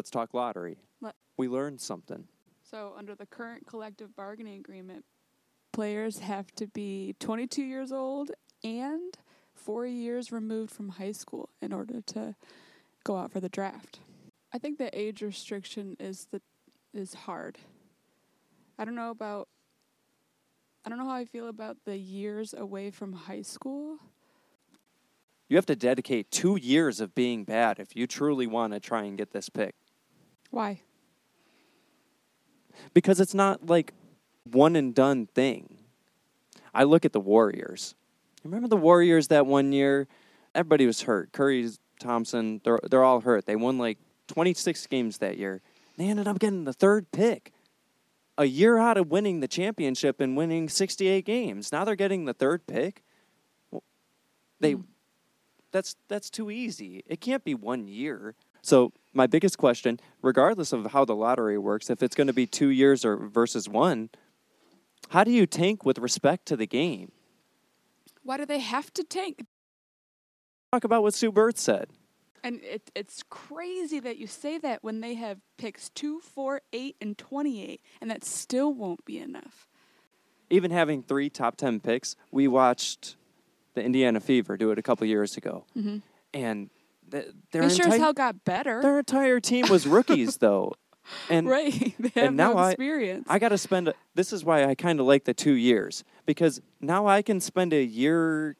Let's talk lottery. Let- we learned something. So, under the current collective bargaining agreement, players have to be 22 years old and four years removed from high school in order to go out for the draft. I think the age restriction is the is hard. I don't know about I don't know how I feel about the years away from high school. You have to dedicate two years of being bad if you truly want to try and get this pick. Why? Because it's not like one and done thing. I look at the Warriors. Remember the Warriors that one year? Everybody was hurt. Curry, Thompson, they're, they're all hurt. They won like 26 games that year. They ended up getting the third pick. A year out of winning the championship and winning 68 games. Now they're getting the third pick. Well, they Mm. that's that's too easy. It can't be one year. So my biggest question, regardless of how the lottery works, if it's going to be two years or versus one, how do you tank with respect to the game? Why do they have to tank? Talk about what Sue Bird said. And it, it's crazy that you say that when they have picks 2, 4, 8, and 28, and that still won't be enough. Even having three top 10 picks, we watched the Indiana Fever do it a couple years ago. Mm-hmm. And their, They sure as entire, hell got better. their entire team was rookies, though. And right. They have and now no I- experience. I got to spend. a- This is why I kind of like the two years because now I can spend a year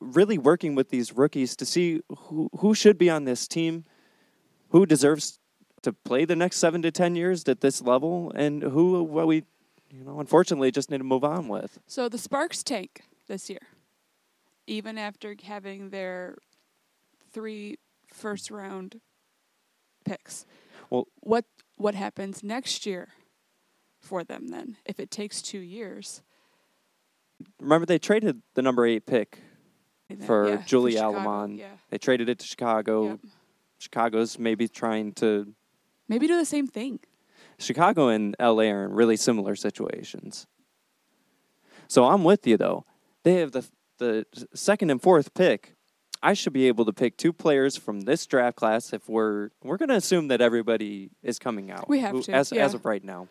really working with these rookies to see who who should be on this team, who deserves to play the next seven to ten years at this level, and who what we, you know, unfortunately just need to move on with. so the Sparks tank this year, even after having their three first round picks. Well- what what happens next year for them then if it takes two years? Remember they traded the number eight pick. For Yeah, Julie Chicago, Allemand. Yeah. They traded it to Chicago. Yep. Chicago's maybe trying to Maybe do the same thing. Chicago and LA are in really similar situations. So I'm with you though. They have the the second and fourth pick. I should be able to pick two players from this draft class if we're we're going to assume that everybody is coming out. We have who- to, as yeah. as of right now.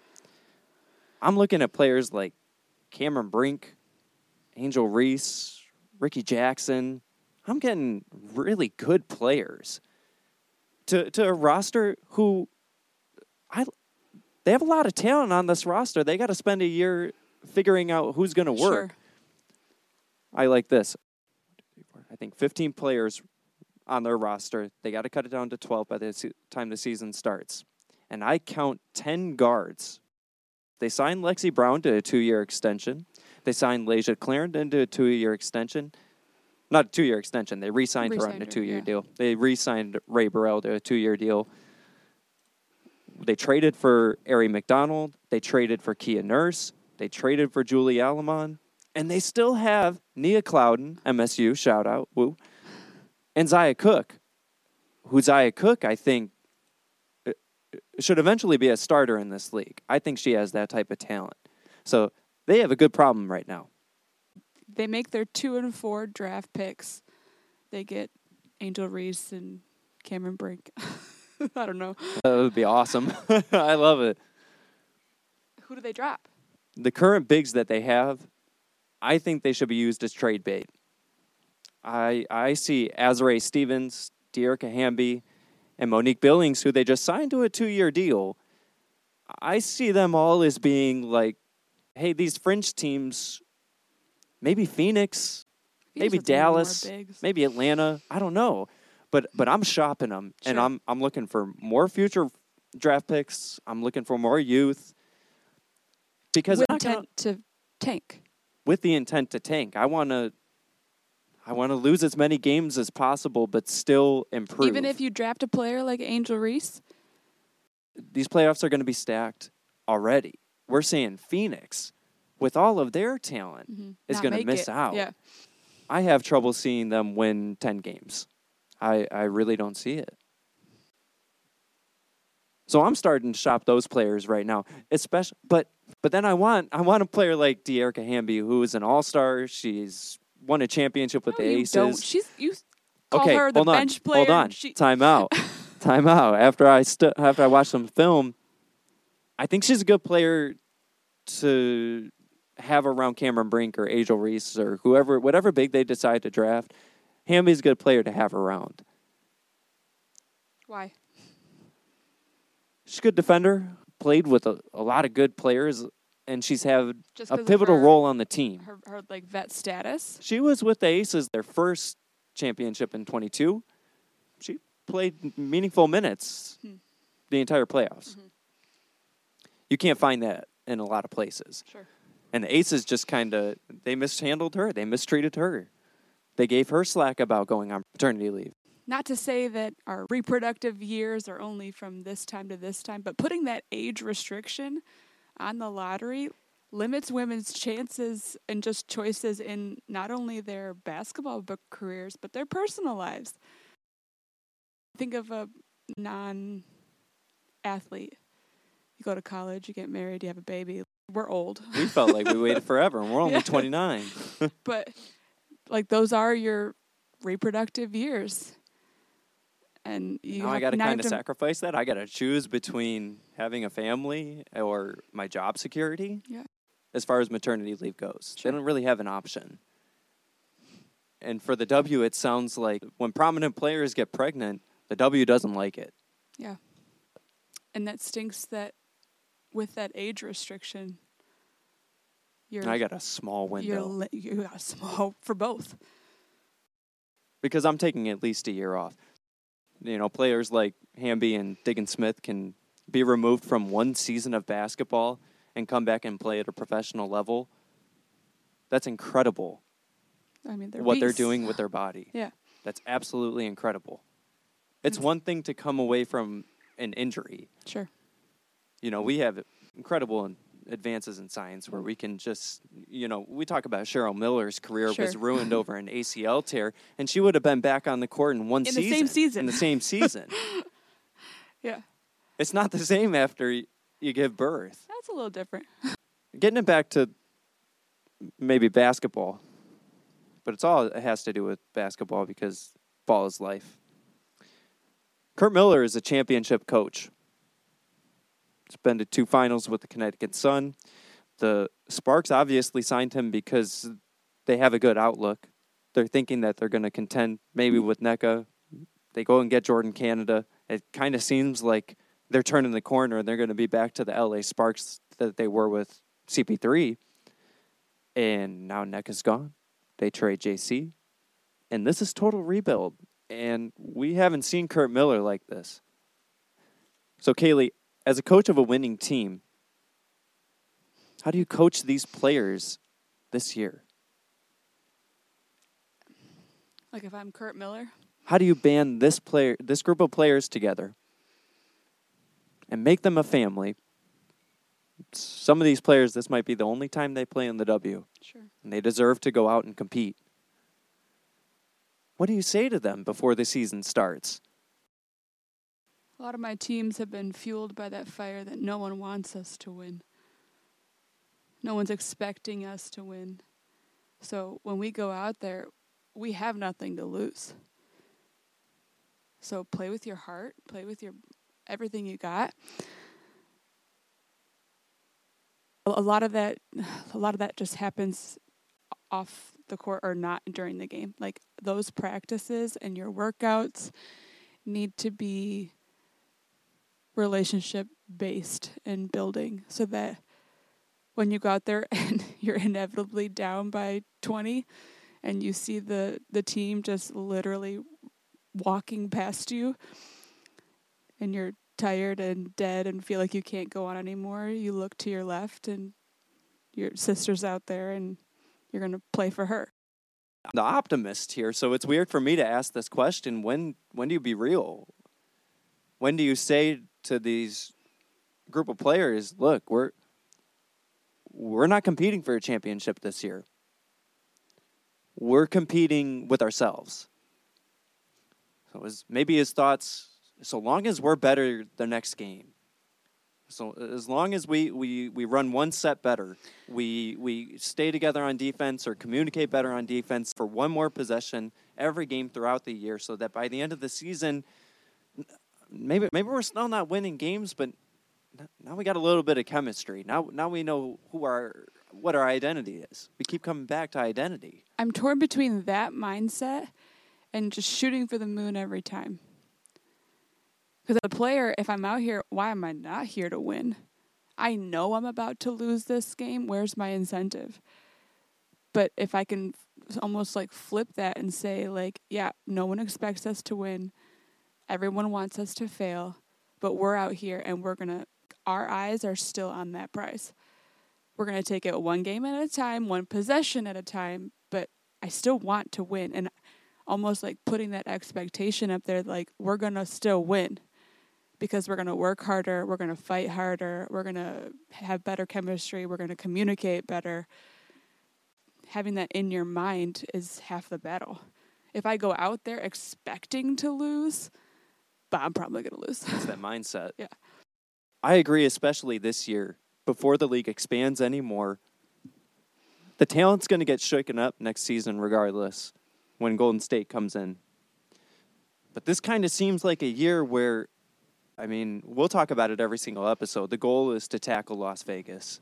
I'm looking at players like Cameron Brink, Angel Reese, Rickea Jackson. I'm getting really good players to to a roster who I they have a lot of talent on this roster. They got to spend a year figuring out who's going to work. Sure. I like this. I think 15 players on their roster. They got to cut it down to 12 by the time the season starts. And I count 10 guards. They signed Lexie Brown to a two year extension. They signed Layshia Clarendon to a two year extension. Not a two year extension. They re signed her on a two year yeah. deal. They re signed Rae Burrell to a two year deal. They traded for Ari McDonald. They traded for Kia Nurse. They traded for Julie Allemand. And they still have Nia Clouden, MSU, shout out, woo, and Zia Cooke, who Zia Cooke, I think, uh, should eventually be a starter in this league. I think she has that type of talent. So they have a good problem right now. They make their two and four draft picks. They get Angel Reese and Cameron Brink. I don't know. That would be awesome. I love it. Who do they drop? the current bigs that they have, I think they should be used as trade bait. I I see Azurá Stevens, Dearica Hamby, and Monique Billings, who they just signed to a two year deal. I see them all as being like, hey, these fringe teams, maybe Phoenix, maybe Phoenix more Dallas, maybe Atlanta. I don't know, but but I'm shopping them, and I'm I'm looking for more future draft picks. I'm looking for more youth because with gonna- intent to tank. With the intent to tank. I want to I want to lose as many games as possible but still improve. Even if you draft a player like Angel Reese, these playoffs are going to be stacked already. We're seeing Phoenix with all of their talent mhm, is going to miss it. out. Yeah. I have trouble seeing them win 10 games. I I really don't see it. So I'm starting to shop those players right now, especially. But but then I want I want a player like Dearica Hamby, who is an All Star. She's won a championship with no, the you Aces. don't. She's you call okay, her the hold on, bench player. hold on. She, Time out. time out. After I st- after I watched some film, I think she's a good player to have around Cameron Brink or Angel Reese or whoever, whatever big they decide to draft. Hamby's a good player to have around. Why? She's a good defender. Played with a, a lot of good players, and she's had Just a pivotal her- role on the team. Her, her like vet status. She was with the Aces their first championship in 22. She played meaningful minutes Hmm. the entire playoffs. Mhm. You can't find that in a lot of places. Sure. And the Aces just kind of they mishandled her. They mistreated her. They gave her slack about going on paternity leave. Not to say that our reproductive years are only from this time to this time, but putting that age restriction on the lottery limits women's chances and just choices in not only their basketball book careers, but their personal lives. Think of a non athlete. You go to college, you get married, you have a baby. We're old. We felt like we waited forever, and we're only Yeah. 29. but like those are your reproductive years. And you now I got to kind of sacrifice that. I got to choose between having a family or my job security. Yeah. As far as maternity leave goes, Sure. they don't really have an option. And for the W, it sounds like when prominent players get pregnant, the W doesn't like it. Yeah. And that stinks that with that age restriction you're I got a small window li- you got a small for both because I'm taking at least a year off. You know, players like Hamby and Diggins-Smith can be removed from one season of basketball and come back and play at a professional level. That's incredible. i mean they're what they're doing with their body. Yeah. That's absolutely incredible. It's one thing to come away from an injury. sure You know, we have incredible in- advances in science where we can just, you know, we talk about Cheryl Miller's career was ruined over an ACL tear, and she would have been back on the court in one In the season. same season. In the same season. yeah it's not the same after y- you give birth. that's a little different Getting it back to maybe basketball, but it's all it has to do with basketball because ball is life. Curt Miller is a championship coach. He's been to two finals with the Connecticut Sun. The Sparks obviously signed him because they have a good outlook. They're thinking that they're going to contend maybe with Nneka. They go and get Jordan Canada. It kind of seems like they're turning the corner and they're going to be back to the LA Sparks that they were with CP3. And now Nneka's gone. They trade JC. And this is total rebuild. And we haven't seen Curt Miller like this. So, Kaylee, as a coach of a winning team, how do you coach these players this year? like if i'm curt miller How do you band this player, this group of players together, and make them a family? Some of these players, this might be the only time they play in the W, sure and they deserve to go out and compete. What do you say to them before the season starts? A lot of my teams have been fueled by that fire that no one wants us to win. No one's expecting us to win. So when we go out there we have nothing to lose. So play with your heart play with your everything you got. A lot of that a lot of that just happens off the court or not during the game. Like those practices and your workouts need to be relationship based and building so that when you go out there and you're inevitably down by 20 and you see the the team just literally walking past you and you're tired and dead and feel like you can't go on anymore you look to your left and your sister's out there and you're going to play for her the optimist here, so it's weird for me to ask this question. When when do you be real? When do you say to these group of players, "Look, we're we're not competing for a championship this year. We're competing with ourselves." So his, maybe his thoughts, so long as we're better the next game, so as long as we, we, we run one set better, we we stay together on defense or communicate better on defense for one more possession every game throughout the year, so that by the end of the season, maybe maybe we're still not winning games, but now we got a little bit of chemistry. Now now we know who our what our identity is. We keep coming back to identity. I'm torn between that mindset and just shooting for the moon every time. Because as a player, if I'm out here, why am I not here to win? I know I'm about to lose this game. Where's my incentive? But if I can almost like flip that and say, like, yeah, no one expects us to win. Everyone wants us to fail, but we're out here and we're going to, our eyes are still on that prize. We're going to take it one game at a time, one possession at a time, but I still want to win. And almost like putting that expectation up there, like, we're going to still win because we're going to work harder, we're going to fight harder, we're going to have better chemistry, we're going to communicate better. Having that in your mind is half the battle. If I go out there expecting to lose, but I'm probably going to lose. It's that mindset. Yeah. I agree, especially this year before the league expands anymore. The talent's going to get shaken up next season, regardless, when Golden State comes in. But this kind of seems like a year where, I mean, we'll talk about it every single episode. The goal is to tackle Las Vegas.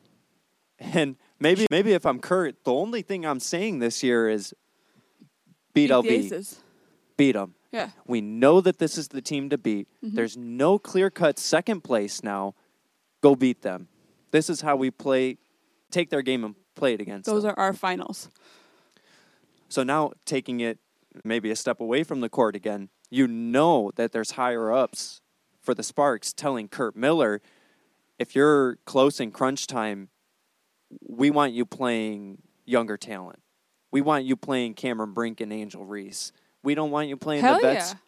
And maybe, maybe if I'm Curt, the only thing I'm saying this year is beat, Beat LV. Beat them. Yeah. We know that this is the team to beat. Mhm. There's no clear cut second place now. Go beat them. This is how we play, take their game and play it against Those them. are our finals. so now taking it maybe a step away from the court again, you know that there's higher ups for the Sparks telling Curt Miller, if you're close in crunch time, we want you playing younger talent. We want you playing Cameron Brink and Angel Reese. We don't want you playing Hell the vets yeah.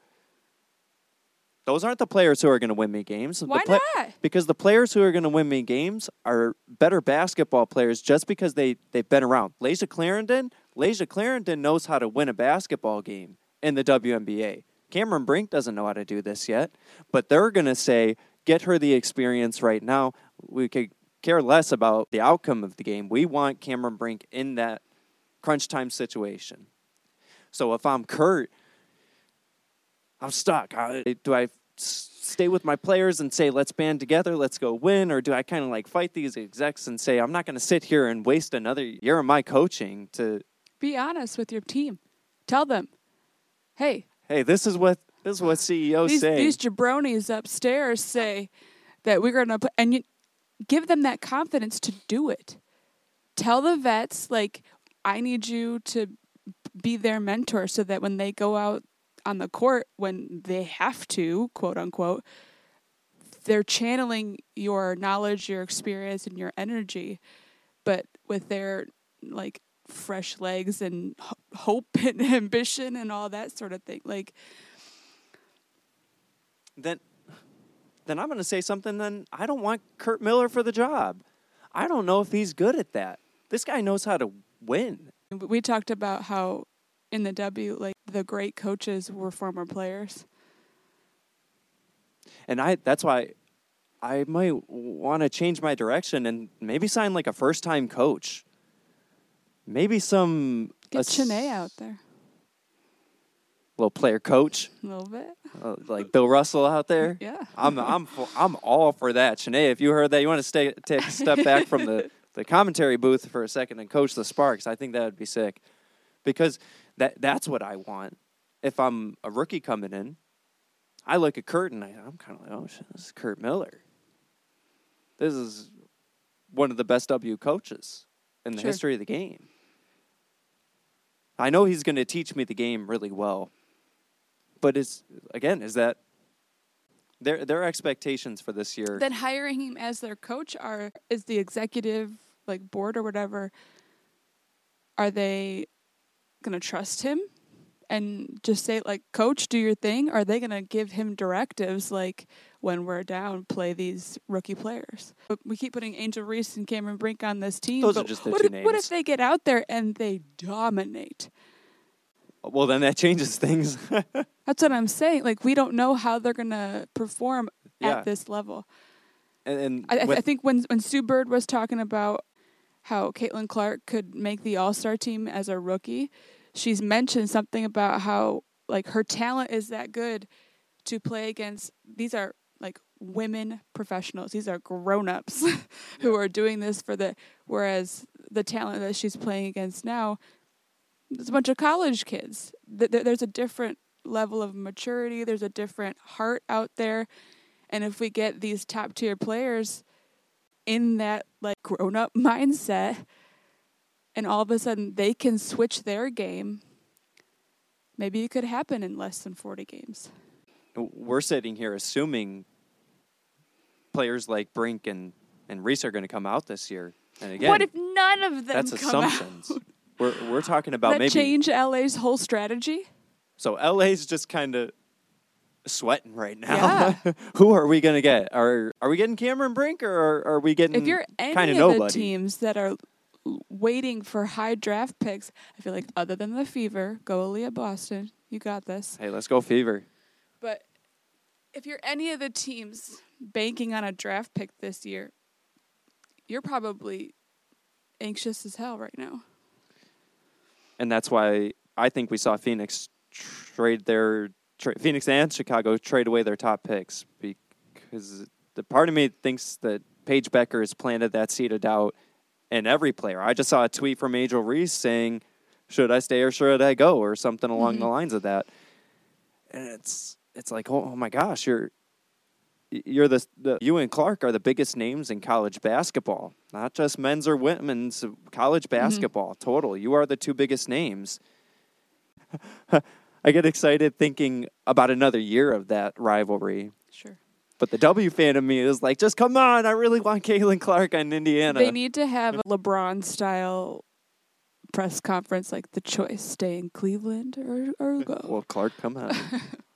Those aren't the players who are going to win me games. The Why pla- not? Because the players who are going to win me games are better basketball players just because they, they've been around. Layshia Clarendon, Layshia Clarendon knows how to win a basketball game in the WNBA. Cameron Brink doesn't know how to do this yet, but they're going to say, get her the experience right now. We could care less about the outcome of the game. We want Cameron Brink in that crunch time situation. So if I'm Curt, I'm stuck. I, do I stay with my players and say, let's band together, let's go win? Or do I kind of like fight these execs and say, I'm not going to sit here and waste another year of my coaching to, Be honest with your team. Tell them, hey, hey, this is what this is what CEOs these, say. these jabronis upstairs say that we're going to put, and you give them that confidence to do it. Tell the vets, like, I need you to be their mentor so that when they go out on the court, when they have to, quote unquote, they're channeling your knowledge, your experience, and your energy, but with their, like, fresh legs and ho- hope and ambition and all that sort of thing. Like, then then I'm going to say something then I don't want Curt Miller for the job. I don't know if he's good at that. This guy knows how to win. We talked about how in the W, like the great coaches were former players. And I that's why I might want to change my direction and maybe sign like a first time coach. Maybe some Get a s- Chiney out there little player coach, a little bit. uh, like Bill Russell out there. Yeah. I'm I'm I'm all for that. Chiney, if you heard that, you want to stay take a step back from the, the commentary booth for a second and coach the Sparks. I think that would be sick, because that that's what I want. If I'm a rookie coming in, I look at Curt and I, I'm kind of like, oh, shit, this is Curt Miller. This is one of the best W coaches in the Sure. history of the game. I know he's going to teach me the game really well, but is again is that their their expectations for this year? Then hiring him as their coach are is the executive like board or whatever. Are they gonna trust him and just say like, Coach, do your thing? Are they gonna give him directives like, when we're down, play these rookie players? But we keep putting Angel Reese and Cameron Brink on this team. Those are just their what two if, What if they get out there and they dominate? Well, then that changes things. That's what I'm saying. Like we don't know how they're gonna perform Yeah. at this level. and, and I, I, think when when Sue Bird was talking about how Caitlin Clark could make the All Star team as a rookie, she's mentioned something about how like her talent is that good to play against these are like women professionals. These are grown-ups who are doing this for the whereas the talent that she's playing against now there's a bunch of college kids. Th- th- There's a different level of maturity, there's a different heart out there. And if we get these top tier players in that like grown up mindset and all of a sudden they can switch their game, maybe it could happen in less than 40 games. We're sitting here assuming players like Brink and, and Reese are going to come out this year. And again, what if none of them that's come assumptions. out? We're, we're talking about that maybe. change LA's whole strategy? So LA's just kind of sweating right now. Yeah. Who are we going to get? Are are we getting Cameron Brink or are, are we getting If you're any kind of of the nobody? teams that are waiting for high draft picks, I feel like other than the Fever, go Aaliyah Boston. You got this. Hey, let's go Fever. But if you're any of the teams banking on a draft pick this year, you're probably anxious as hell right now. And that's why I think we saw Phoenix trade their tra- Phoenix and Chicago trade away their top picks because the part of me thinks that Paige Bueckers has planted that seed of doubt in every player. I just saw a tweet from Angel Reese saying, "Should I stay or should I go?" or something along mm-hmm. the lines of that. And it's it's like, oh, oh my gosh, you're you're the, the you and Clark are the biggest names in college basketball, not just men's or women's college mm-hmm. basketball. Total, you are the two biggest names. I get excited thinking about another year of that rivalry. Sure. But the W fan of me is like, just come on! I really want Caitlin Clark on Indiana. They need to have a LeBron style press conference like the choice stay in Cleveland or, or go. well, Clark, come on!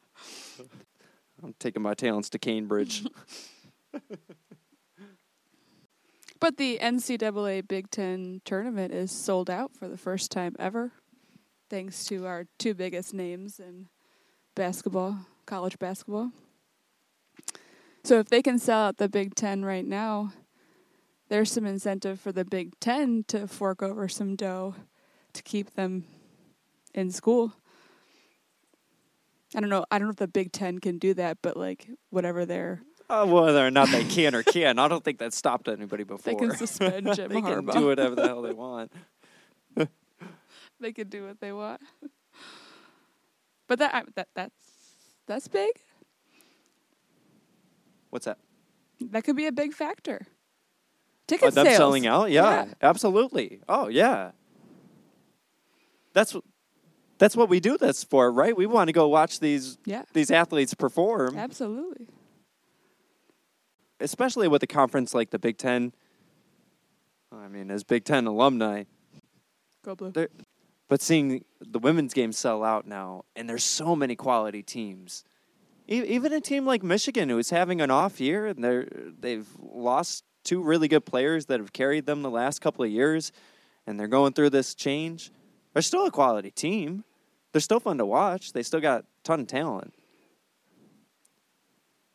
I'm taking my talents to Cambridge. But the NCAA Big Ten tournament is sold out for the first time ever, thanks to our two biggest names in basketball, college basketball. So if they can sell out the Big Ten right now, there's some incentive for the Big Ten to fork over some dough to keep them in school. I don't know. I don't know if the Big Ten can do that, but like whatever their Uh, whether or not they can or can, I don't think that stopped anybody before. they can suspend Jim They can Harbaugh. do whatever the hell they want. they can do what they want. But that I- that that's that's big. What's that? That could be a big factor. Oh, Ticket them sales. selling out? Yeah, Yeah. absolutely. Oh, yeah. That's that's what we do this for, right? We want to go watch these Yeah, these athletes perform, absolutely. especially with a conference like the Big Ten. I mean, as Big Ten alumni, Go blue. But seeing the women's game sell out now, and there's so many quality teams. E- Even a team like Michigan, who is having an off year, and they're they've lost two really good players that have carried them the last couple of years, and they're going through this change. They're still a quality team. They're still fun to watch. They still got a ton of talent.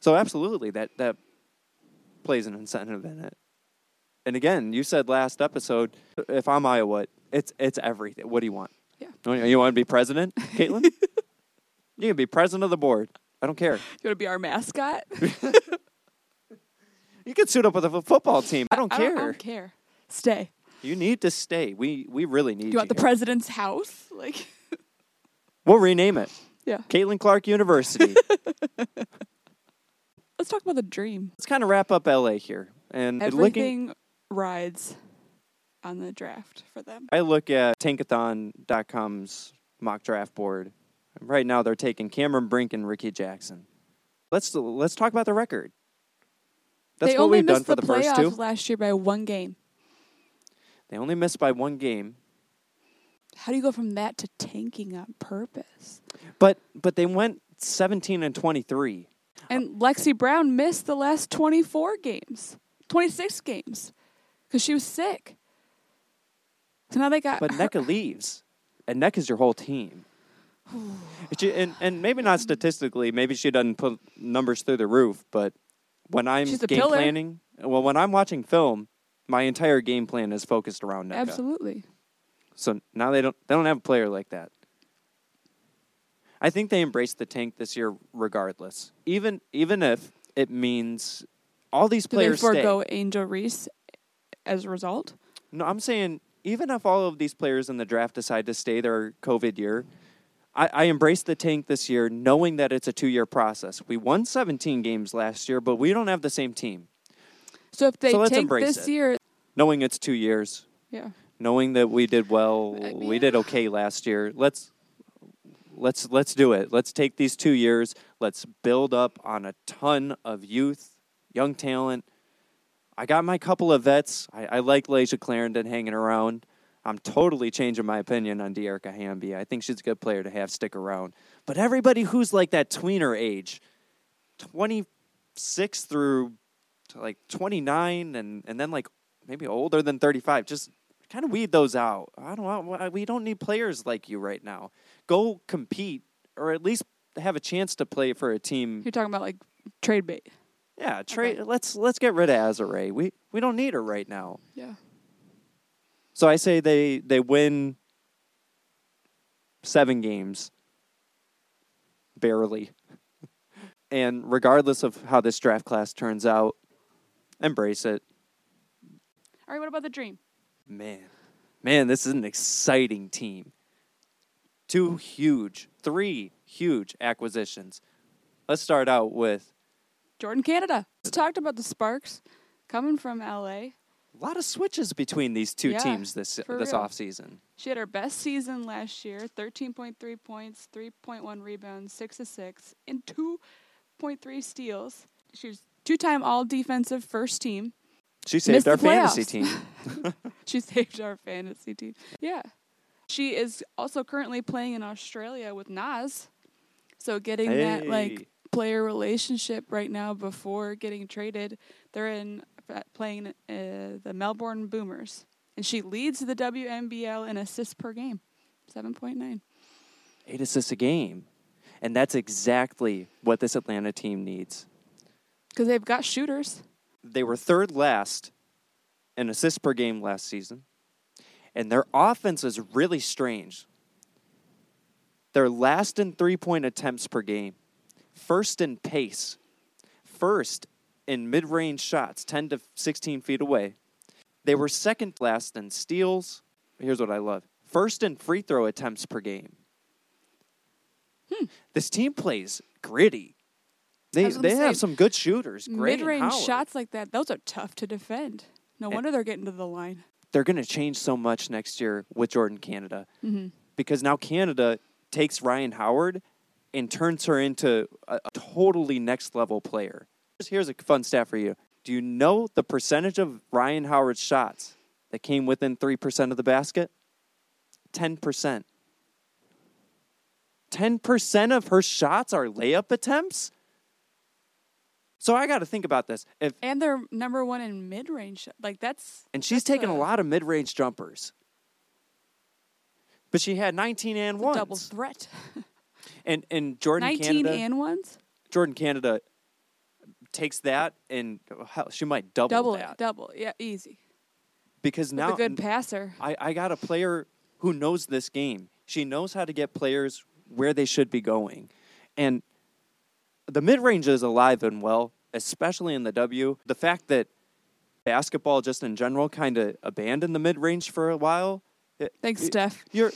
So absolutely, that that plays an incentive in it. And again, you said last episode, if I'm Iowa, it's it's everything. What do you want? Yeah. Oh, You want to be president, Caitlin? you can be president of the board. I don't care. You want to be our mascot? You can suit up with a football team. I don't I care. don't, I don't care. Stay. You need to stay. We we really need Do you want the here. president's house? Like, We'll rename it. yeah. Caitlin Clark University. Let's talk about the dream. Let's kind of wrap up LA here. And looking, Everything rides on the draft for them. I look at tankathon.com's mock draft board. Right now, they're taking Cameron Brink and Rickea Jackson. Let's let's talk about the record. That's they what only we've done missed for the the first two. playoffs last year by one game. They only missed by one game, How do you go from that to tanking on purpose? but but they went 17 and 23. And Lexie Brown missed the last 24 games, 26 games, because she was sick. So now they got. But her- Nneka leaves, and Nneka is your whole team. And she- and, and maybe not statistically, maybe she doesn't put numbers through the roof, but when I'm game pillar. planning, well, when I'm watching film, my entire game plan is focused around Nneka. Absolutely. So now they don't they don't have a player like that. I think they embraced the tank this year regardless. Even even if it means all these Do they players stay. forego Angel Reese as a result? No, I'm saying even if all of these players in the draft decide to stay their COVID year, I, I embrace the tank this year, knowing that it's a two year process. We won 17 games last year, but we don't have the same team. So if they So let's take this it. year, Knowing it's two years, yeah, knowing that we did well, we did okay last year. Let's let's let's do it. Let's take these two years. Let's build up on a ton of youth, young talent. I got my couple of vets. I, I like Layshia Clarendon hanging around. I'm totally changing my opinion on Dearica Hamby. I think she's a good player to have stick around. But everybody who's like that tweener age, 26 through to like 29 and, and then like maybe older than 35, just kind of weed those out. I don't we don't need players like you right now. Go compete or at least have a chance to play for a team. you're talking about like trade bait. Yeah, trade. Let's let's get rid of Azurá. We we don't need her right now. Yeah. So I say they they win seven games, barely. and regardless of how this draft class turns out, embrace it. All right. What about the dream? Man, man, this is an exciting team. Two huge, three huge acquisitions. Let's start out with Jordan Canada. Let's talked about the Sparks coming from LA. a lot of switches between these two Yeah, teams this this real. offseason. She had her best season last year 13.3 points, 3.1 rebounds, 6 assists, and 2.3 steals. She was two time all defensive first team. She saved our fantasy team. She saved our fantasy team. Yeah. She is also currently playing in Australia with Nas. So getting that like player relationship right now before getting traded, they're in uh, playing uh, the Melbourne Boomers, and she leads the WNBL in assists per game, seven point nine. eight assists a game. And that's exactly what this Atlanta team needs. Because they've got shooters. They were third last in assists per game last season. And their offense is really strange. They're last in three point attempts per game, first in pace, first in mid range shots, 10 to 16 feet away. They were second last in steals. Here's what I love first in free throw attempts per game. Hmm. This team plays gritty. They, they have some good shooters. Gray mid-range shots like that, those are tough to defend. No And- wonder they're getting to the line. They're going to change so much next year with Jordan Canada hmm because now Canada takes Rhyne Howard and turns her into a, a totally next level player. Here's a fun stat for you. Do you know the percentage of Rhyne Howard's shots that came within 3% of the basket? 10%. 10% of her shots are layup attempts? So I got to think about this. If And they're number one in mid range. Like that's and she's that's taken a lot of mid-range jumpers. But she had 19 and one double threat. And and Jordan 19 Canada and ones. Jordan Canada takes that and oh, hell, she might double, Double that. Double. Yeah, easy. because With now a good passer. I, I got a player who knows this game. She knows how to get players where they should be going. And the mid range is alive and well, especially in the W. The fact that basketball just in general kind of abandoned the mid range for a while. it- Thanks, it- Steph. You're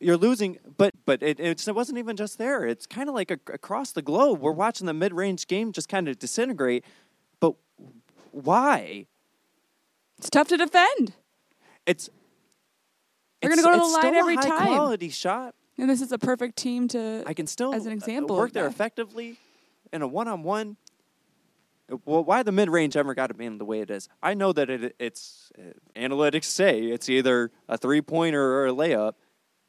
you're losing, but but it, it's, it wasn't even just there. It's kind of like a, across the globe. We're watching the mid range game just kind of disintegrate. But why? It's tough to defend. It's They're gonna go to the it's line still a every high time. quality shot. And this is a perfect team to. I can still As an uh, example work there effectively in a one-on-one. Well, why the mid-range ever got to be the way it is? I know that it, it's uh, analytics say it's either a three-pointer or a layup.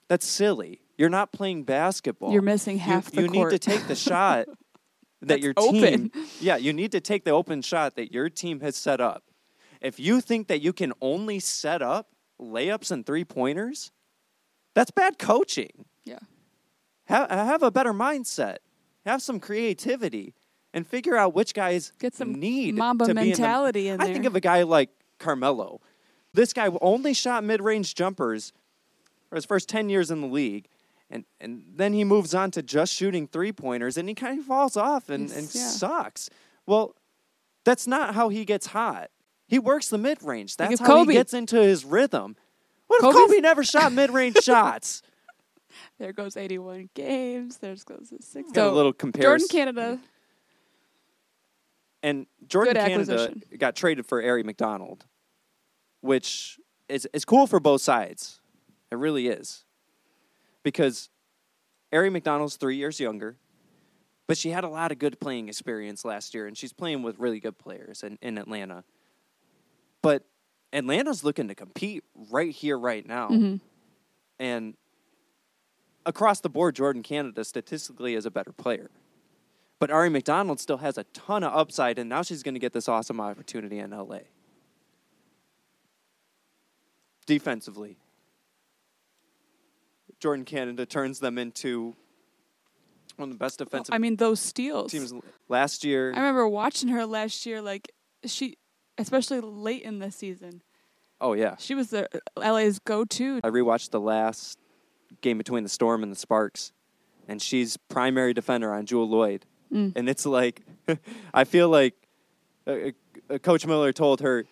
That's silly. You're not playing basketball. You're missing You- half the You, need to take the shot that That's your open. team. Yeah, you need to take the open shot that your team has set up. If you think that you can only set up layups and three-pointers, that's bad coaching yeah. have, have a better mindset, have some creativity, and figure out which guys Get some need Mamba to be mentality in, in the, I think of a guy like Carmelo. This guy only shot mid-range jumpers for his first ten years in the league, And and then he moves on to just shooting three pointers and he kind of falls off and, and yeah. sucks. Well, that's not how he gets hot. He works the mid range. That's if how Kobe- he gets into his rhythm. What if Kobe's- Kobe never shot mid range shots? There goes 81 games. There's goes six. Got a little comparison. Jordan. Canada. And Jordan Good Canada acquisition. got traded for Ari McDonald, which is is cool for both sides. It really is. Because Ari McDonald's three years younger, but she had a lot of good playing experience last year, and she's playing with really good players in, in Atlanta. But Atlanta's looking to compete right here, right now. Mhm. And across the board, Jordan Canada statistically is a better player. But Ari McDonald still has a ton of upside, and now she's going to get this awesome opportunity in LA. Defensively, Jordan Canada turns them into one of the best defensive I mean, those steals. teams last year. I remember watching her last year. Like she, especially late in the season, oh yeah, she was the LA's go-to. I rewatched the last game between the Storm and the Sparks, and she's primary defender on Jewel Lloyd, Mm. and it's like I feel like uh, uh, Coach Miller told her,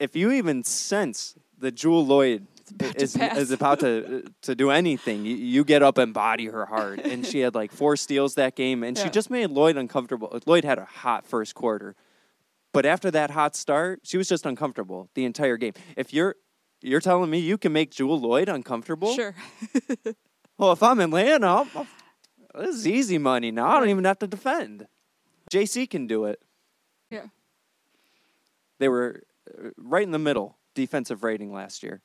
if you even sense that Jewel Lloyd about is is about to to do anything, you, you get up and body her hard, and she had like four steals that game, and she just made Lloyd uncomfortable. Lloyd had a hot first quarter. But after that hot start, she was just uncomfortable the entire game. If you're you're telling me you can make Jewel Lloyd uncomfortable? Sure. Well, if I'm Atlanta, I'm, I'm- this is easy money now. I don't even have to defend. JC can do it. Yeah. They were uh, right in the middle defensive rating last year.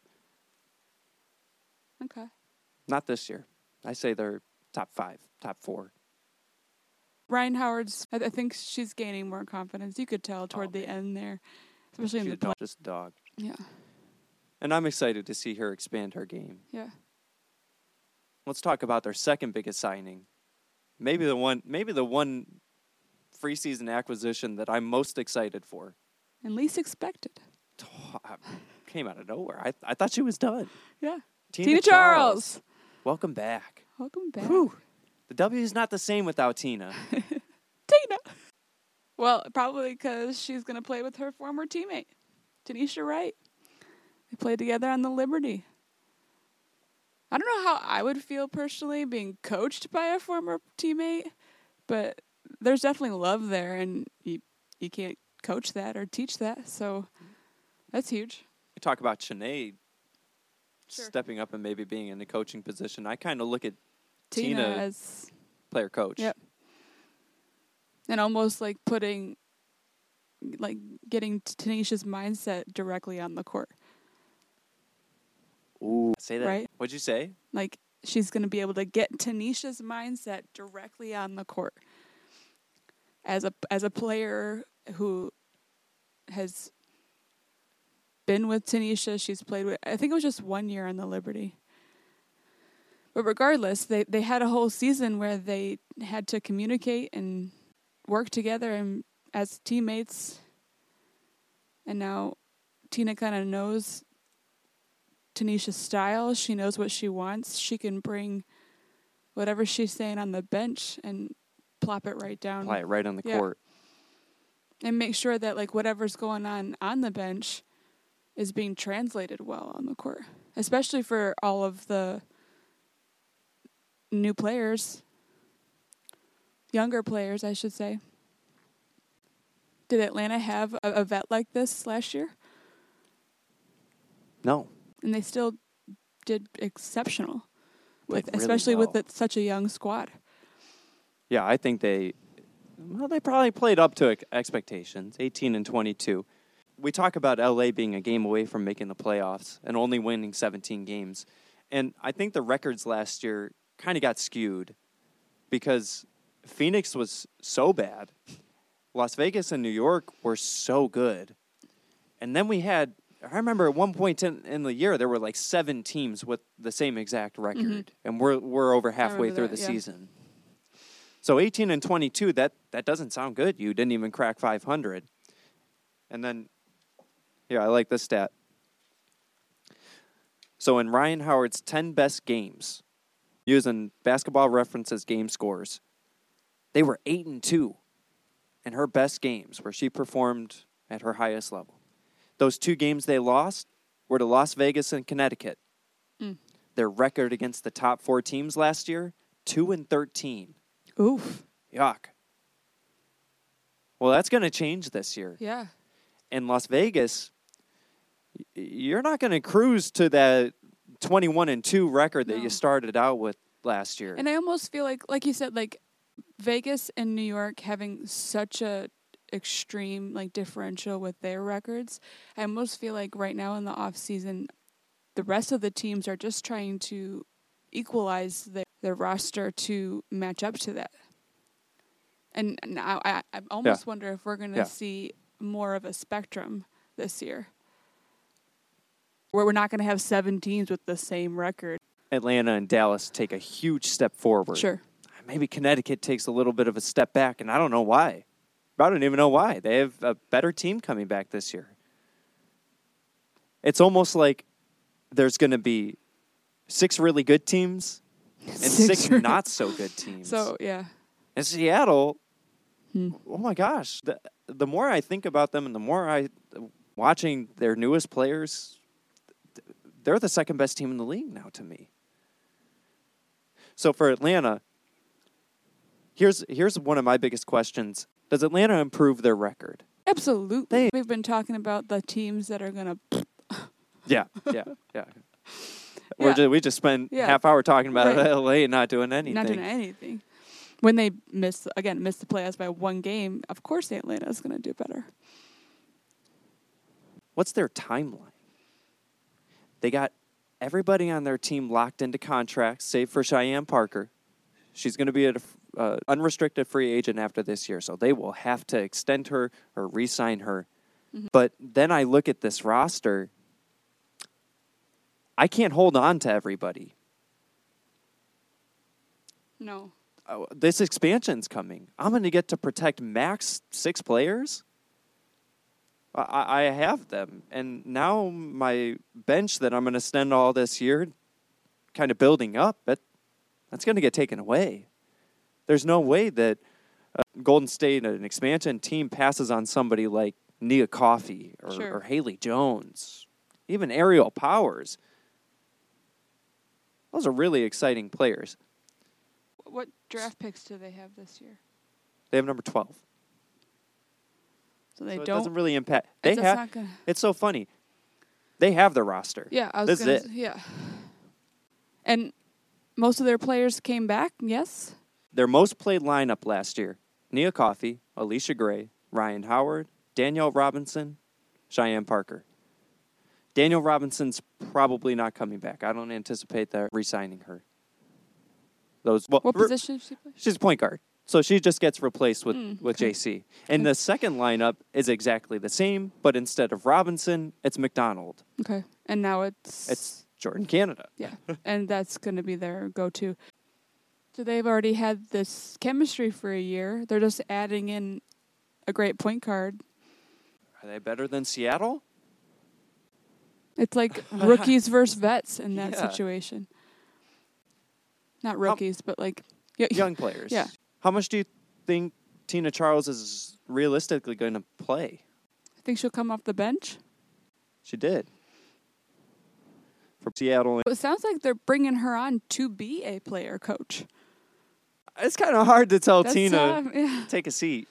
Okay. Not this year. I say they're top five, top four. Rhyne Howard's. I, I think she's gaining more confidence. You could tell toward the end there, especially in the play. just dog. Yeah. And I'm excited to see her expand her game. Yeah. Let's talk about their second biggest signing. Maybe the one maybe the one free season acquisition that I'm most excited for. And least expected. Came out of nowhere. I, I thought she was done. Yeah. Tina, Tina, Charles. Welcome back. Welcome back. Whew. The W is not the same without Tina. Tina. Well, probably because she's going to play with her former teammate, Tanisha Wright. They played together on the Liberty. I don't know how I would feel personally being coached by a former teammate, but there's definitely love there, and you you can't coach that or teach that. So that's huge. We talk about Chiney Sure. stepping up and maybe being in the coaching position. I kind of look at Tina, Tina- as player coach. Yep. and almost like putting, like getting Tanisha's mindset directly on the court. Ooh, say that. Right. What'd you say? Like she's going to be able to get Tanisha's mindset directly on the court. As a as a player who has been with Tanisha, she's played with I think it was just one year on the Liberty. But regardless, they they had a whole season where they had to communicate and work together and as teammates. And now Tina kind of knows Tanisha's style. She knows what she wants. She can bring whatever she's saying on the bench and plop it right down Apply it right on the Yeah. court. and make sure that like whatever's going on on the bench is being translated well on the court, especially for all of the new players, younger players, I should say. Did Atlanta have a, a vet like this last year? No. And they still did exceptional with really especially with well. it, such a young squad. Yeah, I think they well, they probably played up to expectations, 18 and 22. We talk about LA being a game away from making the playoffs and only winning 17 games. And I think the records last year kind of got skewed because Phoenix was so bad. Las Vegas and New York were so good. And then we had I remember at one point in, in the year there were like seven teams with the same exact record, and we're we're over halfway through that, the yeah. season. So 18 and 22, that that doesn't sound good. You didn't even crack 500. And then, yeah, I like this stat. So in Rhyne Howard's 10 best games, using basketball references game scores. They were 8 and 2 in her best games where she performed at her highest level. Those two games they lost were to Las Vegas and Connecticut. Mm. Their record against the top 4 teams last year, 2 and 13. Oof. Yuck. Well, that's going to change this year. Yeah. In Las Vegas, you're not going to cruise to that 21 and 2 record that No. you started out with last year. And I almost feel like, like you said, like Vegas and New York having such a extreme like differential with their records. I almost feel like right now in the off season, the rest of the teams are just trying to equalize their, their roster to match up to that. And now I, I almost wonder if we're going to Yeah. see more of a spectrum this year. Where we're not going to have seven teams with the same record. Atlanta and Dallas take a huge step forward. Sure. Maybe Connecticut takes a little bit of a step back, and I don't know why. I don't even know why. They have a better team coming back this year. It's almost like there's going to be six really good teams and six, Six- not so good teams. So, yeah. And Seattle, Hmm. oh my gosh, the, the more I think about them and the more I watching their newest players, they're the second best team in the league now to me. So for Atlanta, here's here's one of my biggest questions. Does Atlanta improve their record? Absolutely. They- We've been talking about the teams that are going to. Yeah, yeah, yeah. We're Yeah. just, we just spent Yeah. half hour talking about Right. LA and not doing anything. Not doing anything. When they miss, again, miss the playoffs by one game, of course Atlanta is going to do better. What's their timeline? They got everybody on their team locked into contracts, save for Cheyenne Parker. She's going to be an uh, unrestricted free agent after this year, so they will have to extend her or re sign her. But then I look at this roster. I can't hold on to everybody. No. Uh, this expansion's coming. I'm going to get to protect max six players. I- I, I have them, and now my bench that I'm going to spend all this year, kind of building up, that that's going to get taken away. There's no way that uh, Golden State, an expansion team, passes on somebody like Nia Coffey or, Sure. or Haley Jones, even Aerial Powers. Those are really exciting players. What draft picks do they have this year? They have number 12. So they so don't. It doesn't really impact. They have. gonna, It's so funny. They have the roster. yeah, I was This gonna is it. Yeah. And most of their players came back, yes? Their most played lineup last year: Nia Coffey, Allisha Gray, Rhyne Howard, Danielle Robinson, Cheyenne Parker. Danielle Robinson's probably not coming back. I don't anticipate that re-signing her. Those well, What re- position does she play? She's a point guard. So she just gets replaced with, Mm, with okay. JC. And the second lineup is exactly the same, but instead of Robinson, it's McDonald. Okay. And now it's. It's Jordan Canada. Yeah. and that's going to be their go to. So they've already had this chemistry for a year. They're just adding in a great point guard. Are they better than Seattle? It's like rookies versus vets in that Yeah. situation. Not rookies, but like Young players. Yeah. How much do you think Tina Charles is realistically going to play? I think she'll come off the bench. She did. For Seattle. It sounds like they're bringing her on to be a player coach. It's kind of hard to tell That's, Tina, yeah. take a seat.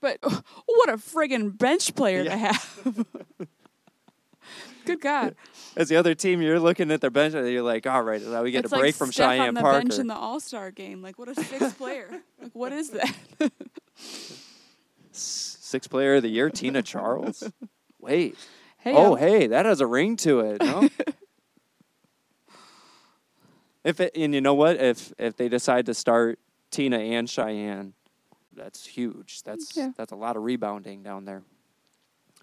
But oh, what a friggin' bench player Yeah. to have. Good God. As the other team, you're looking at their bench and you're like, all right, now we get it's a break like from Steph Cheyenne on the Parker. bench in the All Star game. Like, what a sixth player. Like, what is that? Sixth player of the year, Tina Charles. Wait. Hey, oh, hey, that has a ring to it. No? If it, and you know what? If if they decide to start Tina and Cheyenne, that's huge. That's Yeah. that's a lot of rebounding down there.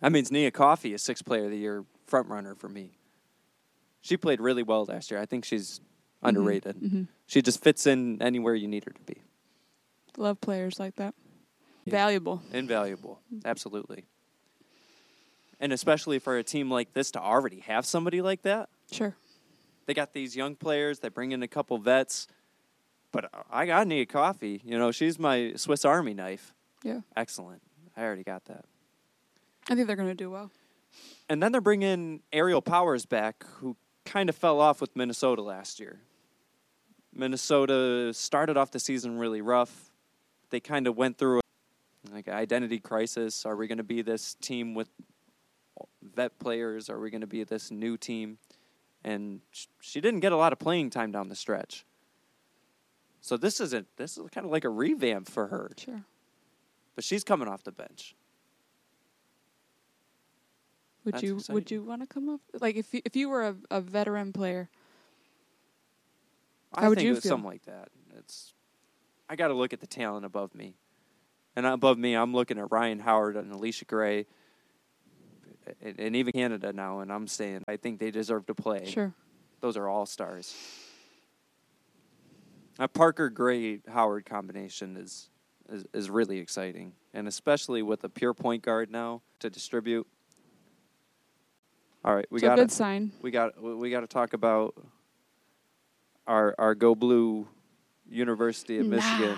That means Nia Coffey is sixth player of the year front runner for me. She played really well last year. I think she's underrated. mhm. She just fits in anywhere you need her to be. Love players like that. Yeah. Valuable. Invaluable. Absolutely. And especially for a team like this to already have somebody like that. Sure. They got these young players. They bring in a couple vets, but I got Nia Coffey. You know, she's my Swiss Army knife. Yeah. Excellent. I already got that. I think they're going to do well. And then they're bringing Aerial Powers back, who kind of fell off with Minnesota last year. Minnesota started off the season really rough. They kind of went through a, like identity crisis. Are we going to be this team with vet players? Are we going to be this new team? And she didn't get a lot of playing time down the stretch. So this isn't this is kind of like a revamp for her. Sure. But she's coming off the bench. Would That's you would you want to come up like if you, if you were a, a veteran player? I How would think you it was feel? something like that. It's I got to look at the talent above me, and above me, I'm looking at Rhyne Howard and Allisha Gray, and, and even Canada now, and I'm saying I think they deserve to play. Sure. Those are all stars. A Parker Gray Howard combination is, is is really exciting, and especially with a pure point guard now to distribute. All right, we got a good sign. we got we got to talk about our our Go Blue University of Michigan.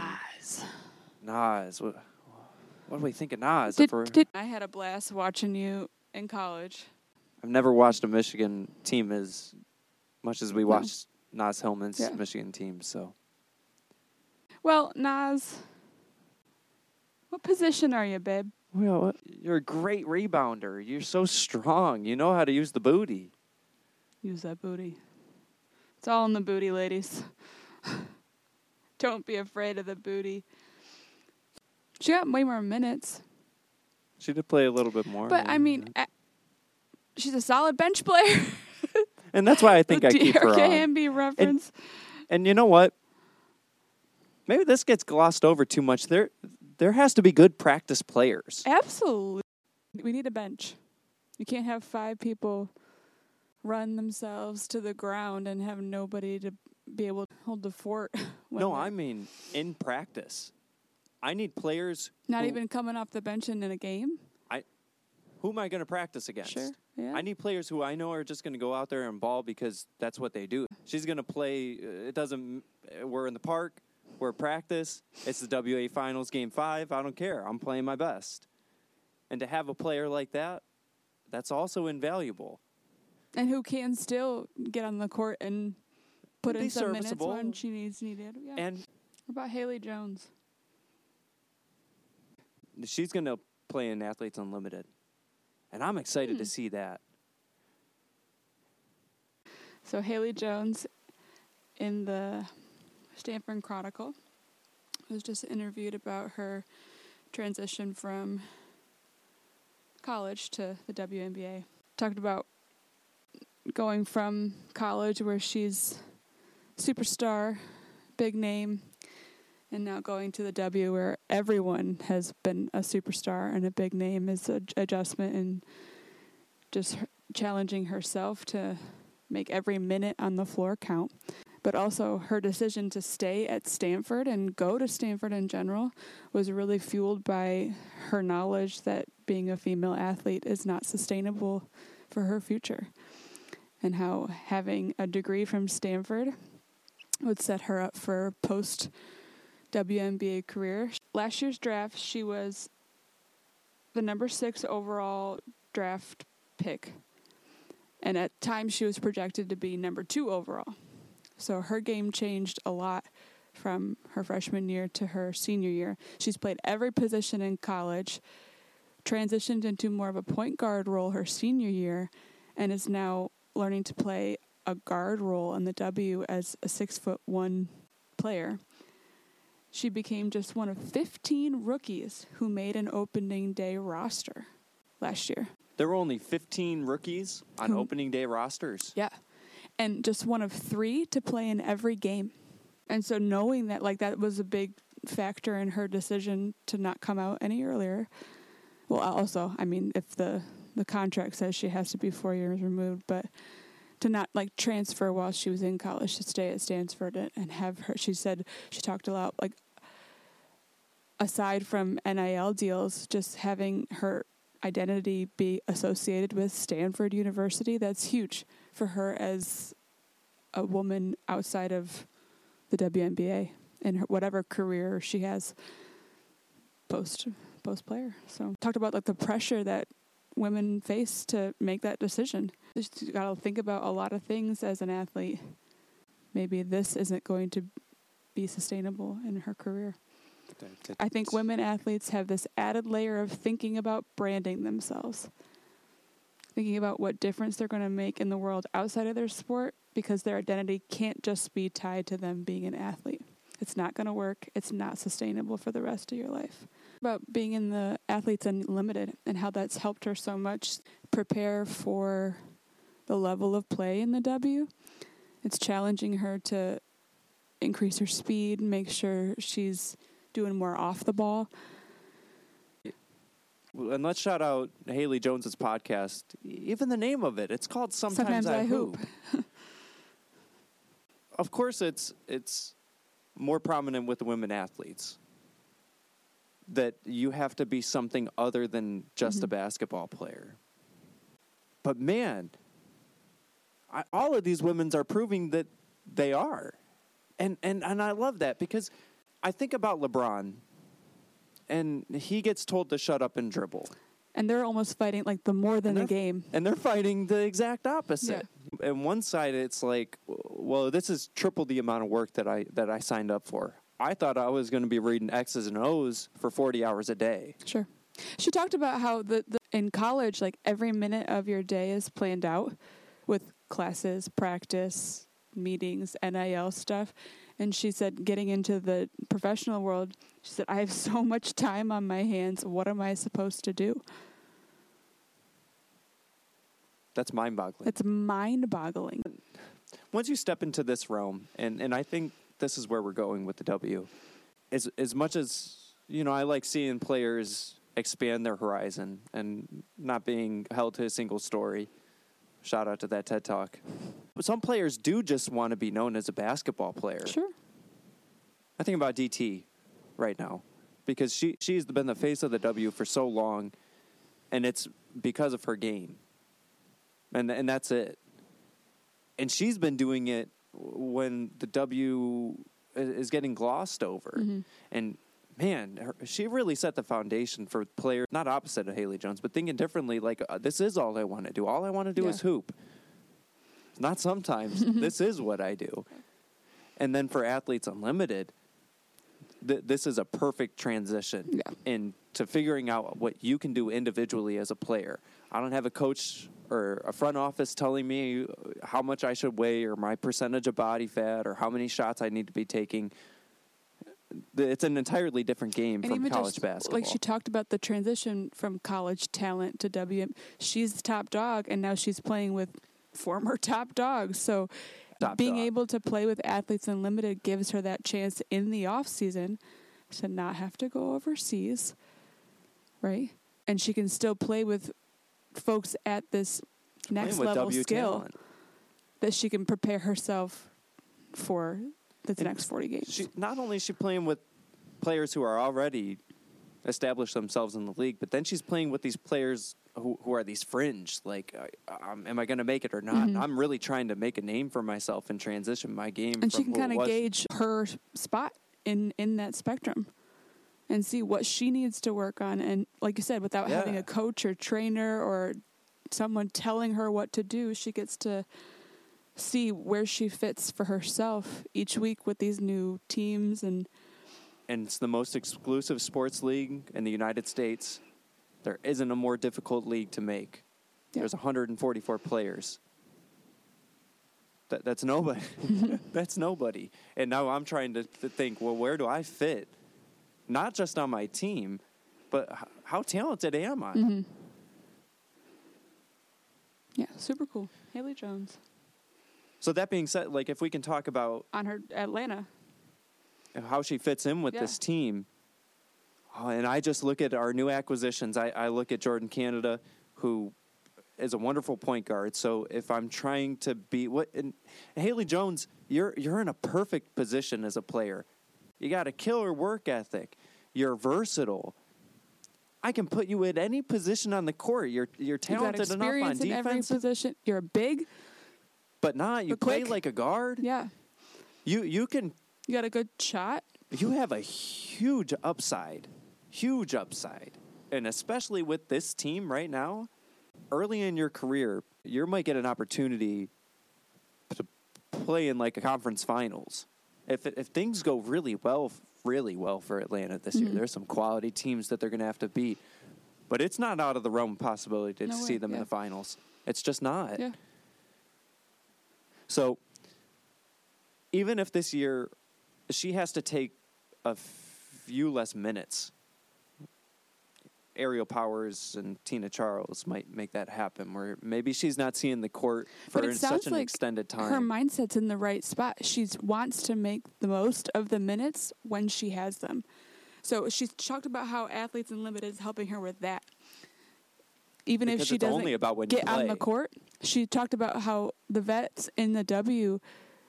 Naz, what, what do we think of Naz? Did, did, I had a blast watching you in college. I've never watched a Michigan team as much as we No. watched Naz Hillmon's Yeah. Michigan team. So Well, Naz, what position are you, babe? well, you're a great rebounder. You're so strong. You know how to use the booty. Use that booty. It's all in the booty, ladies. Don't be afraid of the booty. She got way more minutes, She did play a little bit more. but I mean, a she's a solid bench player. and that's why I think I keep her on. Reference. And you know what? Maybe this gets glossed over too much. There, there has to be good practice players. Absolutely. We need a bench. You can't have five people run themselves to the ground and have nobody to be able to hold the fort. No, I mean in practice. I need players. not who, even coming off the bench and in a game. I, Who am I going to practice against? Sure. Yeah. I need players who I know are just going to go out there and ball because that's what they do. She's going to play. uh, It doesn't. uh, We're in the park. We're at practice. It's the WA Finals, Game Five. I don't care. I'm playing my best. And to have a player like that, that's also invaluable. and who can still get on the court and put Be in some minutes when she needs needed. Yeah. And what about Haley Jones? She's going to play in Athletes Unlimited, and I'm excited to Hmm. see that. So Haley Jones in the Stanford Chronicle was just interviewed about her transition from college to the WNBA. Talked about going from college where she's superstar, big name, and now going to the W where everyone has been a superstar and a big name is a adjustment and just challenging herself to make every minute on the floor count. But also, her decision to stay at Stanford and go to Stanford in general was really fueled by her knowledge that being a female athlete is not sustainable for her future. And how having a degree from Stanford would set her up for post WNBA career. Last year's draft, she was the number six overall draft pick and at times she was projected to be number two overall. So her game changed a lot from her freshman year to her senior year. She's played every position in college, transitioned into more of a point guard role her senior year, and is now learning to play a guard role in the W as a six foot one player. She became just one of 15 rookies who made an opening day roster last year. There were only 15 rookies on Who- opening day rosters. Yeah. And just one of three to play in every game. And so knowing that like that was a big factor in her decision to not come out any earlier. Well, also, I mean, if the the contract says she has to be 4 years removed, but to not like transfer while she was in college to stay at Stanford and, have her she said she talked a lot like aside from NIL deals just having her identity be associated with Stanford University that's huge for her as a woman outside of the WNBA and her, whatever career she has post post player. So talked about like the pressure that women face to make that decision. You got to think about a lot of things as an athlete. Maybe this isn't going to be sustainable in her career. I think women athletes have this added layer of thinking about branding themselves, thinking about what difference they're going to make in the world outside of their sport because their identity can't just be tied to them being an athlete. It's not going to work, it's not sustainable for the rest of your life. About being in the Athletes Unlimited and how that's helped her so much prepare for the level of play in the W. It's challenging her to increase her speed, make sure she's doing more off the ball. And let's shout out Haley Jones's podcast. Even the name of it, it's called Sometimes, Sometimes I, I Hoop. of course, it's it's more prominent with the women athletes that you have to be something other than just a Mhm. basketball player. But man, I, all of these women are proving that they are, and and and I love that because I think about LeBron, and he gets told to shut up and dribble. And they're almost fighting like the more than the game. and they're fighting the exact opposite. And one side, it's like, well, this is triple the amount of work that I that I signed up for. I thought I was going to be reading X's and O's for forty hours a day. Sure. She talked about how the, the in college, like every minute of your day is planned out with classes, practice, meetings, NIL stuff. And she said, getting into the professional world, she said, I have so much time on my hands. What am I supposed to do? That's mind-boggling. It's mind boggling. Once you step into this realm, and and I think this is where we're going with the W. As as much as you know, I like seeing players expand their horizon and not being held to a single story. Shout out to that TED Talk. But some players do just want to be known as a basketball player. Sure. I think about DT right now because she she's been the face of the W for so long, and it's because of her game, and and that's it. And she's been doing it when the W is getting glossed over, Mhm. and man, her, she really set the foundation for players not opposite of Haley Jones, but thinking differently. Like uh, this is all I want to do. All I want to do Yeah. is hoop. Not sometimes. this is what I do. And then for athletes unlimited, th- this is a perfect transition Yeah. into figuring out what you can do individually as a player. I don't have a coach or a front office telling me how much I should weigh or my percentage of body fat or how many shots I need to be taking. It's an entirely different game And from college just basketball. like she talked about the transition from college talent to WM. She's the top dog, and now she's playing with former top dogs. So Top being dog. able to play with athletes unlimited gives her that chance in the off season to not have to go overseas, right? And she can still play with folks at this next level W skill talent. that she can prepare herself for the next forty games. She not only is she playing with players who are already established themselves in the league, but then she's playing with these players who, who are these fringe. Like, uh, um, am I going to make it or not? Mhm. I'm really trying to make a name for myself and transition my game. and she can kind of gauge her spot in in that spectrum and see what she needs to work on and like you said without having a coach or trainer or someone telling her what to do she gets to see where she fits for herself each week with these new teams and and it's the most exclusive sports league in the United States. There isn't a more difficult league to make. Yeah. There's 144 players. That, that's nobody. that's nobody. And now I'm trying to, to think, well, where do I fit? Not just on my team, but h- how talented am I? mhm. yeah super cool haley jones So that being said, like if we can talk about on her atlanta how she fits in with Yeah. this team. Oh, and I just look at our new acquisitions. I, I look at Jordan Canada, who is a wonderful point guard. So if I'm trying to be what and Haley Jones, you're you're in a perfect position as a player. You got a killer work ethic. You're versatile. I can put you in any position on the court. You're you're talented enough on in every defense. position you're a big but not. You But play quick. like a guard. Yeah. You you can You got a good shot. you have a huge upside, huge upside, and especially with this team right now, early in your career, you might get an opportunity to play in like a conference finals. If if things go really well, really well for Atlanta this year, Mhm. there's some quality teams that they're going to have to beat, but it's not out of the realm of possibility to No see way, them in yeah. the finals. It's just not. Yeah. So even if this year she has to take a few less minutes, Aerial Powers and Tina Charles might make that happen. Where maybe she's not seeing the court for such an like extended time. Her mindset's in the right spot. She wants to make the most of the minutes when she has them. So she's talked about how Athletes Unlimited is helping her with that. Even if Because she it's doesn't only about when get on the court, she talked about how the vets in the W,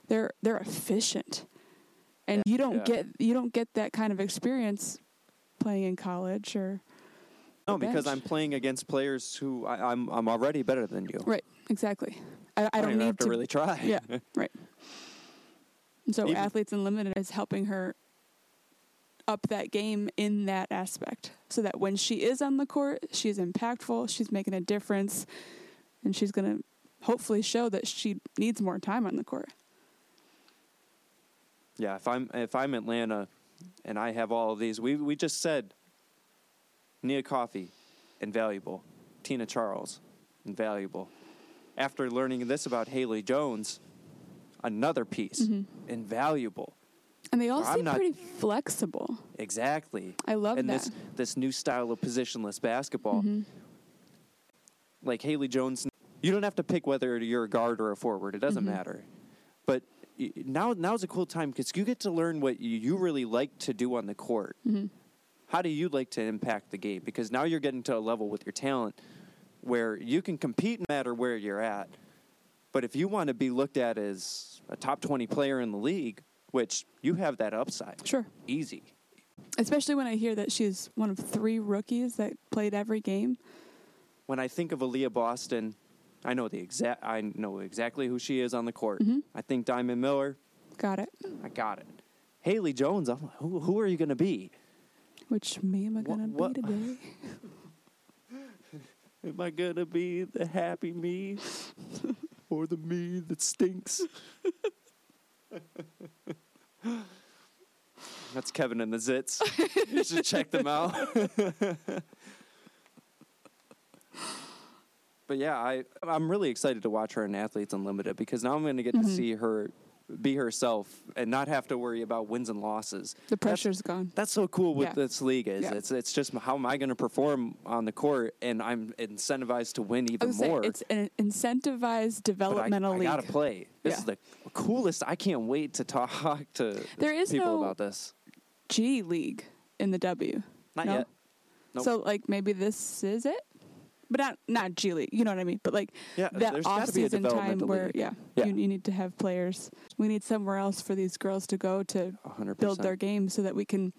they're they're efficient, and you don't Yeah. get you don't get that kind of experience playing in college or no, because bench. I'm playing against players who I, I'm I'm already better than you. right exactly. I, I I don't need have to, to really try. Yeah, right. And so Even- Athletes Unlimited is helping her up that game in that aspect so that when she is on the court, she's impactful, she's making a difference, and she's going to hopefully show that she needs more time on the court. Yeah, if I'm if I'm Atlanta and I have all of these, we we just said Nia Coffey, invaluable. Tina Charles, invaluable. After learning this about Haley Jones, another piece, Mhm. invaluable. And they all I'm seem not- pretty flexible. Exactly. I love and that. this this new style of positionless basketball, Mhm. like Haley Jones, you don't have to pick whether you're a guard or a forward. It doesn't Mhm. matter. But y- now now's a cool time because you get to learn what you, you really like to do on the court. Mhm. how do you like to impact the game? Because now you're getting to a level with your talent where you can compete no matter where you're at. But if you want to be looked at as a top 20 player in the league, which you have that upside, Sure. easy. Especially when I hear that she's one of three rookies that played every game. When I think of Aaliyah Boston, I know the exact I know exactly who she is on the court. Mhm. I think Diamond Miller, Got it. I got it. Haley Jones, I'm like, who, who are you going to be? Which me am I going to be today? Am I gonna be the happy me or the me that stinks? That's Kevin and the Zits. You should check them out. but yeah, I I'm really excited to watch her in Athletes Unlimited because now I'm gonna get to Mhm. see her be herself and not have to worry about wins and losses. The That's- pressure's gone. that's so cool with Yeah. this league is Yeah. it's it's just how am I going to perform on the court and I'm incentivized to win even more. it's an incentivized but I, developmental I gotta play. This Yeah. is the coolest. I can't wait to talk to There is people no about this. G League in the W. Not no? yet. Nope. So like maybe this is it, but not not G League. You know what I mean? But like Yeah, that off gotta be a season time where league. yeah, Yeah. You, you need to have players. We need somewhere else for these girls to go to 100%. build their game so that we can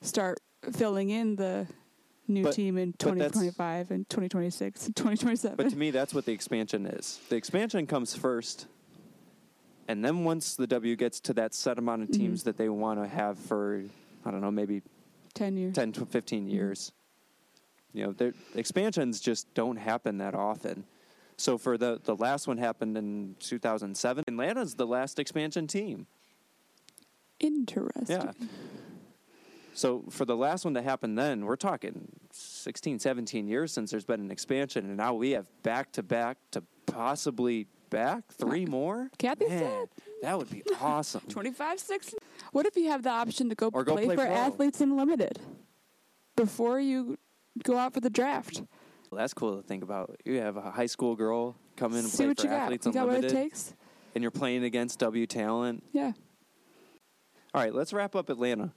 start filling in the new But- team in 2025 and 2026 and 2027. But to me, that's what the expansion is. The expansion comes first, and then once the W gets to that set amount of Mm-hmm. teams that they want to have for, I don't know, maybe 10 years. 10 to 15 Mm-hmm. years. You know, expansions just don't happen that often. So for the the last one happened in 2007. Atlanta's the last expansion team. Interesting. Yeah. So for the last one to happen then, we're talking 16, 17 years since there's been an expansion and now we have back to back to possibly back three more. Kathy Man, said. that would be awesome. 25, 6. What if you have the option to go, Or go play, play for pro. Athletes Unlimited before you go out for the draft? Well, that's cool to think about. You have a high school girl come in and See play what for you got. Athletes You got what it takes? and you're playing against W talent. Yeah. All right, let's wrap up Atlanta.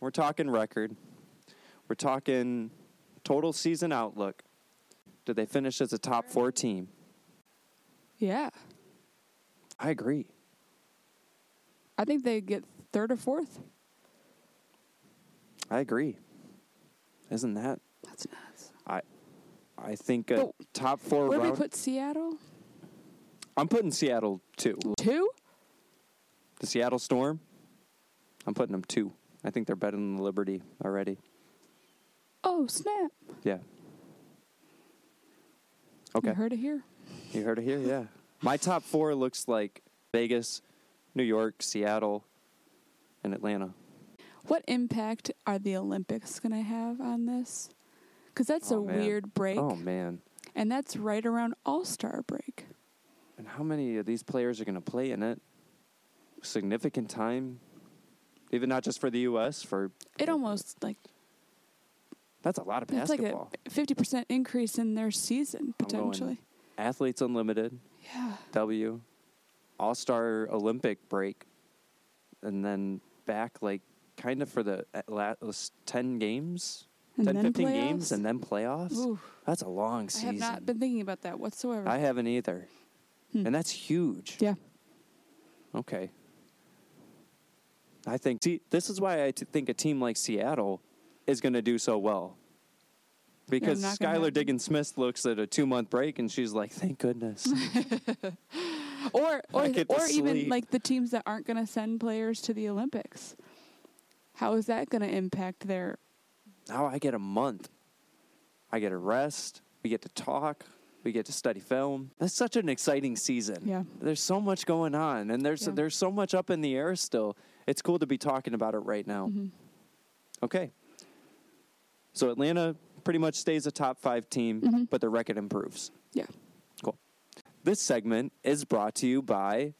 We're talking record. We're talking total season outlook. Did they finish as a top four team? Yeah. I agree. I think they get third or fourth. I agree. Isn't that? That's nuts. I I think a But top four Where do we put Seattle? I'm putting Seattle two. Two? The Seattle Storm. I'm putting them two. I think they're better than the Liberty already. Oh, snap. Yeah. Okay. You heard it here. You heard it here, yeah. My top four looks like Vegas, New York, Seattle, and Atlanta. What impact are the Olympics going to have on this? Because that's Oh, a man. weird break. Oh man. And that's right around All Star break. And how many of these players are going to play in it? Significant time, even not just for the U.S. For It almost like that's a lot of it's like a fifty percent increase in their season potentially. Athletes Unlimited, Yeah. W, All Star Olympic break, and then back like kind of for the last ten games, And 10, 15 playoffs? games, and then playoffs. Ooh, That's a long season. I have not been thinking about that whatsoever. I haven't either, Hmm. and that's huge. yeah. Okay. I think see, this is why I t- think a team like Seattle is going to do so well. Because Skylar. Diggins Smith looks at a two month break and she's like, "Thank goodness." Or or or even like the teams that aren't going to send players to the Olympics. How is that going to impact their now I get a month. I get a rest. We get to talk. We get to study film. That's such an exciting season. Yeah. There's so much going on, and there's Yeah. there's so much up in the air still. It's cool to be talking about it right now. Mhm. Okay. So Atlanta pretty much stays a top five team, Mhm. but the record improves. Yeah. Cool. This segment is brought to you by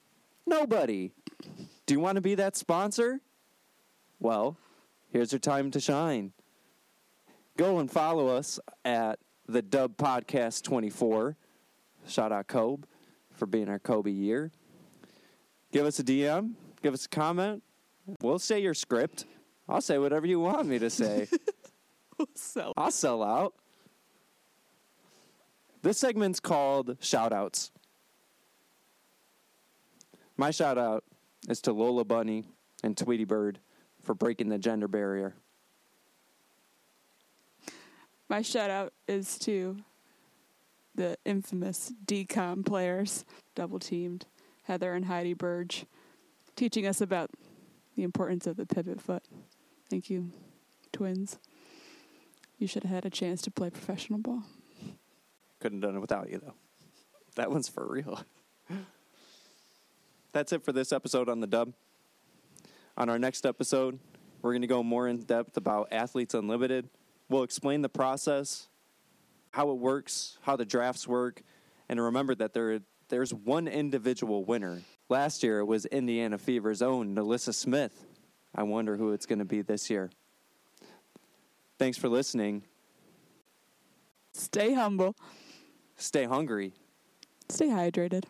nobody. Do you want to be that sponsor? Well, here's your time to shine. Go and follow us at the Dub Podcast 24. Shout out Kobe for being our Kobe year. Give us a DM, give us a comment. We'll say your script. I'll say whatever you want me to say. so I'll sell out. This segment's called Shoutouts. My shout out is to Lola Bunny and Tweety Bird for breaking the gender barrier. my shout out is to the infamous DCOM players, double teamed, Heather and Heidi Burge, teaching us about the importance of the pivot foot. Thank you, twins. You should have had a chance to play professional ball. Couldn't have done it without you, though. That one's for real. That's it for this episode on the dub. On our next episode, we're going to go more in depth about Athletes Unlimited. We'll explain the process, how it works, how the drafts work, and remember that there there's one individual winner. Last year it was Indiana Fever's own NaLyssa Smith. I wonder who it's going to be this year. Thanks for listening. Stay humble, Stay hungry. stay hydrated.